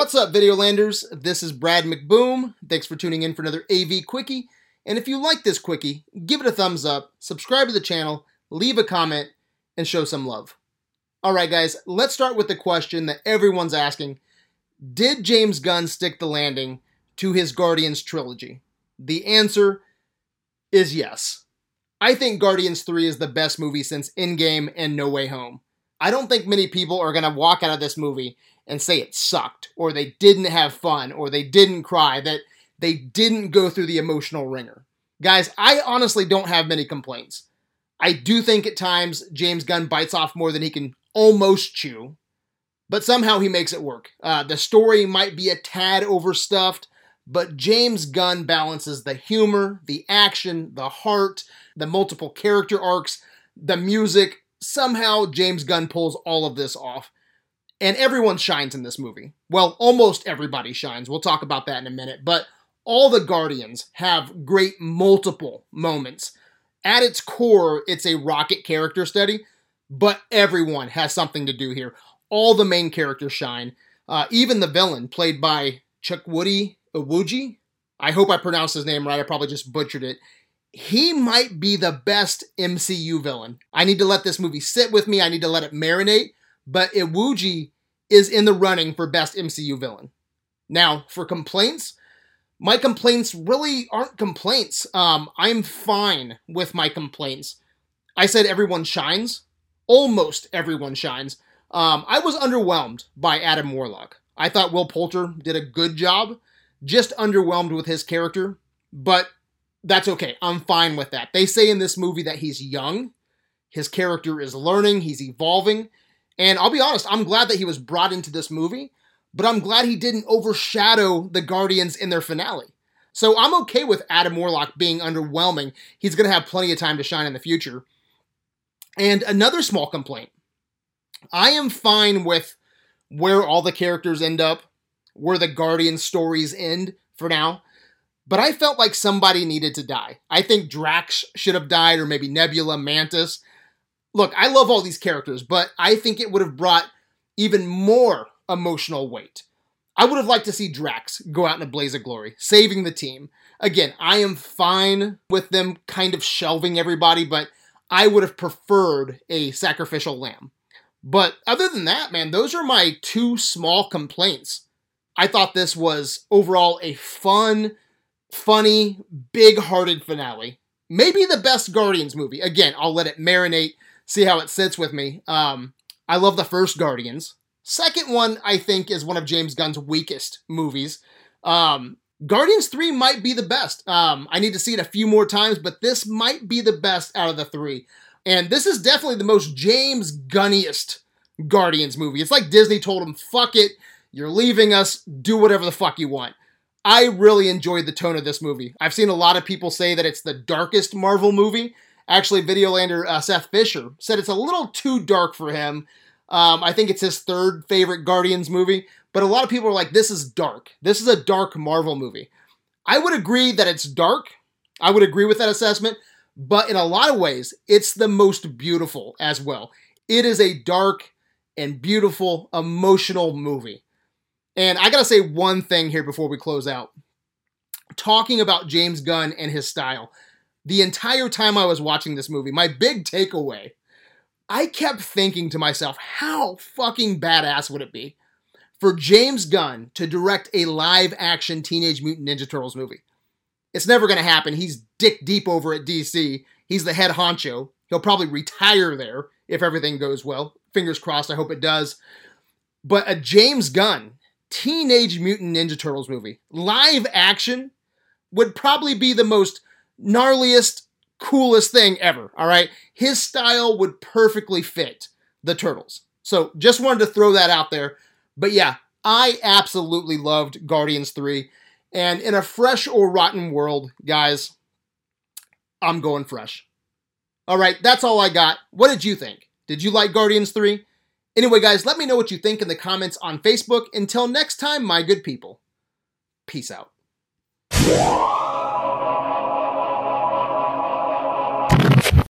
What's up, Videolanders? This is Brad McBoom. Thanks for tuning in for another AV Quickie. And if you like this Quickie, give it a thumbs up, subscribe to the channel, leave a comment, and show some love. All right, guys, let's start with the question that everyone's asking Did James Gunn stick the landing to his Guardians trilogy? The answer is yes. I think Guardians 3 is the best movie since Endgame and No Way Home. I don't think many people are going to walk out of this movie and say it sucked, or they didn't have fun, or they didn't cry, that they didn't go through the emotional ringer. Guys, I honestly don't have many complaints. I do think at times James Gunn bites off more than he can almost chew, but somehow he makes it work. Uh, the story might be a tad overstuffed, but James Gunn balances the humor, the action, the heart, the multiple character arcs, the music. Somehow James Gunn pulls all of this off. And everyone shines in this movie. Well, almost everybody shines. We'll talk about that in a minute. But all the Guardians have great multiple moments. At its core, it's a rocket character study, but everyone has something to do here. All the main characters shine. Uh, even the villain, played by Chukwudi Iwuji. I hope I pronounced his name right. I probably just butchered it. He might be the best MCU villain. I need to let this movie sit with me. I need to let it marinate but Iwuji is in the running for best MCU villain. Now, for complaints, my complaints really aren't complaints. Um, I'm fine with my complaints. I said everyone shines. Almost everyone shines. Um, I was underwhelmed by Adam Warlock. I thought Will Poulter did a good job. Just underwhelmed with his character, but that's okay. I'm fine with that. They say in this movie that he's young. His character is learning, he's evolving, and I'll be honest, I'm glad that he was brought into this movie, but I'm glad he didn't overshadow the Guardians in their finale. So I'm okay with Adam Warlock being underwhelming. He's going to have plenty of time to shine in the future. And another small complaint I am fine with where all the characters end up, where the Guardian stories end for now. But I felt like somebody needed to die. I think Drax should have died, or maybe Nebula, Mantis look, I love all these characters, but I think it would have brought even more emotional weight. I would have liked to see Drax go out in a blaze of glory, saving the team. Again, I am fine with them kind of shelving everybody, but I would have preferred a sacrificial lamb. But other than that, man, those are my two small complaints. I thought this was overall a fun, funny, big hearted finale. Maybe the best Guardians movie. Again, I'll let it marinate see how it sits with me. Um, I love the first Guardians. Second one, I think, is one of James Gunn's weakest movies. Um, Guardians 3 might be the best. Um, I need to see it a few more times, but this might be the best out of the three. And this is definitely the most James Gunniest Guardians movie. It's like Disney told him, fuck it, you're leaving us, do whatever the fuck you want. I really enjoyed the tone of this movie. I've seen a lot of people say that it's the darkest Marvel movie. Actually, Videolander uh, Seth Fisher said it's a little too dark for him. Um, I think it's his third favorite Guardians movie, but a lot of people are like, this is dark. This is a dark Marvel movie. I would agree that it's dark. I would agree with that assessment, but in a lot of ways, it's the most beautiful as well. It is a dark and beautiful, emotional movie. And I gotta say one thing here before we close out. Talking about James Gunn and his style the entire time I was watching this movie, my big takeaway, I kept thinking to myself, how fucking badass would it be for James Gunn to direct a live action Teenage Mutant Ninja Turtles movie? It's never going to happen. He's dick deep over at DC. He's the head honcho. He'll probably retire there if everything goes well. Fingers crossed, I hope it does. But a James Gunn Teenage Mutant Ninja Turtles movie, live action, would probably be the most gnarliest, coolest thing ever. All right. His style would perfectly fit the Turtles. So just wanted to throw that out there. But yeah, I absolutely loved Guardians 3. And in a fresh or rotten world, guys, I'm going fresh. All right, that's all I got. What did you think? Did you like Guardians 3? Anyway, guys, let me know what you think in the comments on Facebook. Until next time, my good people, peace out.